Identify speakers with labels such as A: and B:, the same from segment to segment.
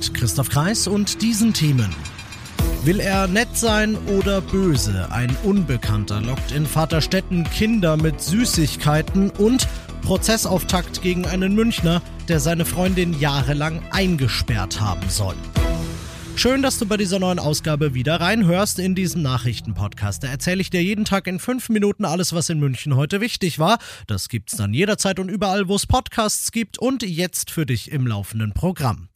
A: Mit Christoph Kreis und diesen Themen. Will er nett sein oder böse? Ein Unbekannter lockt in Vaterstetten Kinder mit Süßigkeiten und Prozessauftakt gegen einen Münchner, der seine Freundin jahrelang eingesperrt haben soll. Schön, dass du bei dieser neuen Ausgabe wieder reinhörst in diesen Nachrichtenpodcast. Da erzähle ich dir jeden Tag in fünf Minuten alles, was in München heute wichtig war. Das gibt's dann jederzeit und überall, wo es Podcasts gibt und jetzt für dich im laufenden Programm.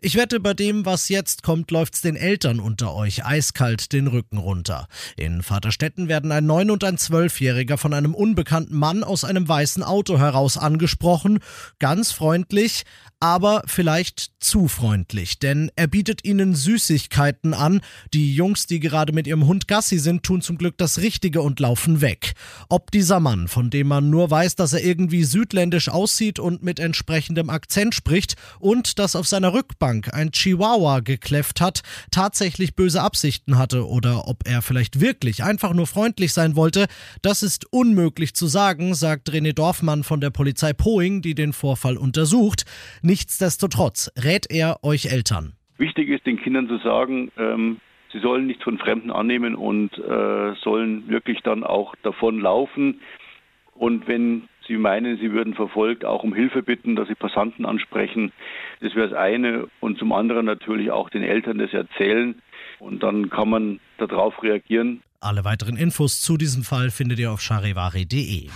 A: Ich wette, bei dem, was jetzt kommt, läuft's den Eltern unter euch eiskalt den Rücken runter. In Vaterstetten werden ein neun- und ein zwölfjähriger von einem unbekannten Mann aus einem weißen Auto heraus angesprochen. Ganz freundlich, aber vielleicht zu freundlich, denn er bietet ihnen Süßigkeiten an. Die Jungs, die gerade mit ihrem Hund Gassi sind, tun zum Glück das Richtige und laufen weg. Ob dieser Mann, von dem man nur weiß, dass er irgendwie südländisch aussieht und mit entsprechendem Akzent spricht und dass auf seiner Rückbank ein Chihuahua gekläfft hat, tatsächlich böse Absichten hatte oder ob er vielleicht wirklich einfach nur freundlich sein wollte, das ist unmöglich zu sagen, sagt René Dorfmann von der Polizei Poing, die den Vorfall untersucht. Nichtsdestotrotz rät er euch Eltern.
B: Wichtig ist den Kindern zu sagen, ähm, sie sollen nichts von Fremden annehmen und äh, sollen wirklich dann auch davon laufen. Und wenn sie meinen, sie würden verfolgt, auch um Hilfe bitten, dass sie Passanten ansprechen. Das wäre das eine. Und zum anderen natürlich auch den Eltern das erzählen. Und dann kann man darauf reagieren.
A: Alle weiteren Infos zu diesem Fall findet ihr auf charivari.de.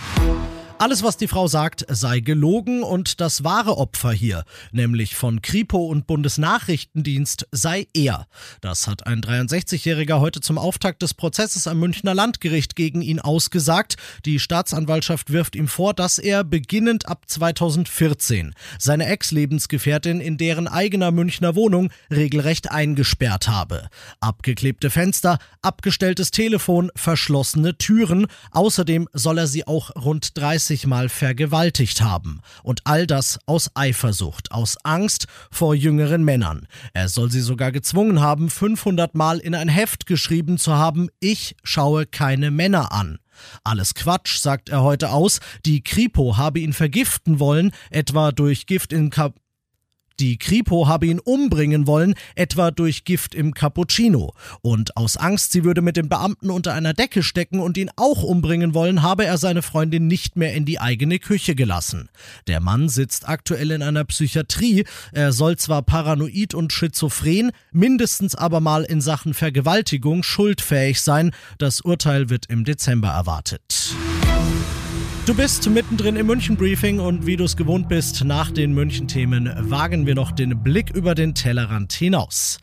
A: Alles, was die Frau sagt, sei gelogen und das wahre Opfer hier, nämlich von Kripo und Bundesnachrichtendienst, sei er. Das hat ein 63-Jähriger heute zum Auftakt des Prozesses am Münchner Landgericht gegen ihn ausgesagt. Die Staatsanwaltschaft wirft ihm vor, dass er beginnend ab 2014 seine Ex-Lebensgefährtin in deren eigener Münchner Wohnung regelrecht eingesperrt habe. Abgeklebte Fenster, abgestelltes Telefon, verschlossene Türen. Außerdem soll er sie auch rund 30 30 Mal vergewaltigt haben. Und all das aus Eifersucht, aus Angst vor jüngeren Männern. Er soll sie sogar gezwungen haben, 500 Mal in ein Heft geschrieben zu haben, ich schaue keine Männer an. Alles Quatsch, sagt er heute aus. Die Kripo habe ihn vergiften wollen, etwa durch Gift in Kap die Kripo habe ihn umbringen wollen, etwa durch Gift im Cappuccino. Und aus Angst, sie würde mit dem Beamten unter einer Decke stecken und ihn auch umbringen wollen, habe er seine Freundin nicht mehr in die eigene Küche gelassen. Der Mann sitzt aktuell in einer Psychiatrie. Er soll zwar paranoid und schizophren, mindestens aber mal in Sachen Vergewaltigung schuldfähig sein. Das Urteil wird im Dezember erwartet. Du bist mittendrin im München-Briefing und wie du es gewohnt bist, nach den München-Themen wagen wir noch den Blick über den Tellerrand hinaus.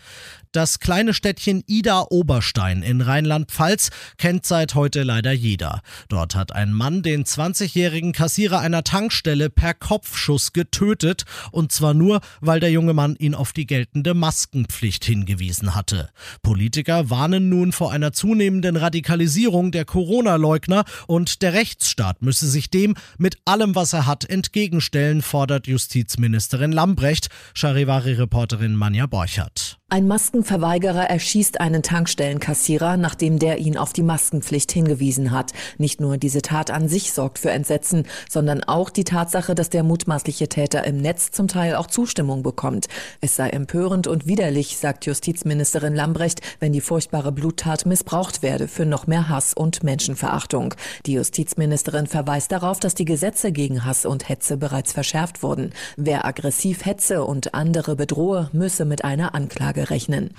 A: Das kleine Städtchen Ida Oberstein in Rheinland-Pfalz kennt seit heute leider jeder. Dort hat ein Mann den 20-jährigen Kassierer einer Tankstelle per Kopfschuss getötet und zwar nur, weil der junge Mann ihn auf die geltende Maskenpflicht hingewiesen hatte. Politiker warnen nun vor einer zunehmenden Radikalisierung der Corona-Leugner und der Rechtsstaat müsse sich dem mit allem, was er hat, entgegenstellen, fordert Justizministerin Lambrecht, Charivari-Reporterin Manja Borchert.
C: Ein Maskenverweigerer erschießt einen Tankstellenkassierer, nachdem der ihn auf die Maskenpflicht hingewiesen hat. Nicht nur diese Tat an sich sorgt für Entsetzen, sondern auch die Tatsache, dass der mutmaßliche Täter im Netz zum Teil auch Zustimmung bekommt. Es sei empörend und widerlich, sagt Justizministerin Lambrecht, wenn die furchtbare Bluttat missbraucht werde für noch mehr Hass und Menschenverachtung. Die Justizministerin verweist darauf, dass die Gesetze gegen Hass und Hetze bereits verschärft wurden. Wer aggressiv hetze und andere bedrohe, müsse mit einer Anklage rechnen.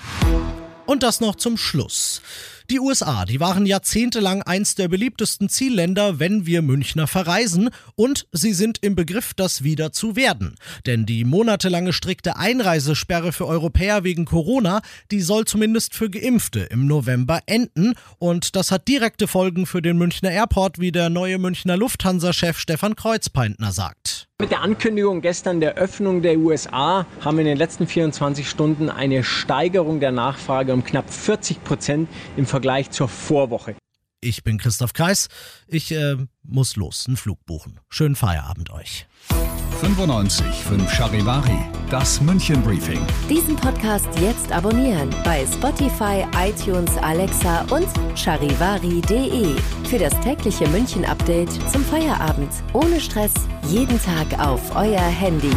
A: Und das noch zum Schluss. Die USA, die waren jahrzehntelang eins der beliebtesten Zielländer, wenn wir Münchner verreisen und sie sind im Begriff, das wieder zu werden. Denn die monatelange strikte Einreisesperre für Europäer wegen Corona, die soll zumindest für Geimpfte im November enden und das hat direkte Folgen für den Münchner Airport, wie der neue Münchner Lufthansa-Chef Stefan Kreuzpeintner sagt.
D: Mit der Ankündigung gestern der Öffnung der USA haben wir in den letzten 24 Stunden eine Steigerung der Nachfrage um knapp 40 Prozent im Vergleich zur Vorwoche.
A: Ich bin Christoph Kreis. Ich äh, muss los, einen Flug buchen. Schönen Feierabend euch.
E: 95 5 Charivari, das München Briefing.
F: Diesen Podcast jetzt abonnieren bei Spotify, iTunes, Alexa und charivari.de. Für das tägliche München Update zum Feierabend. Ohne Stress, jeden Tag auf euer Handy.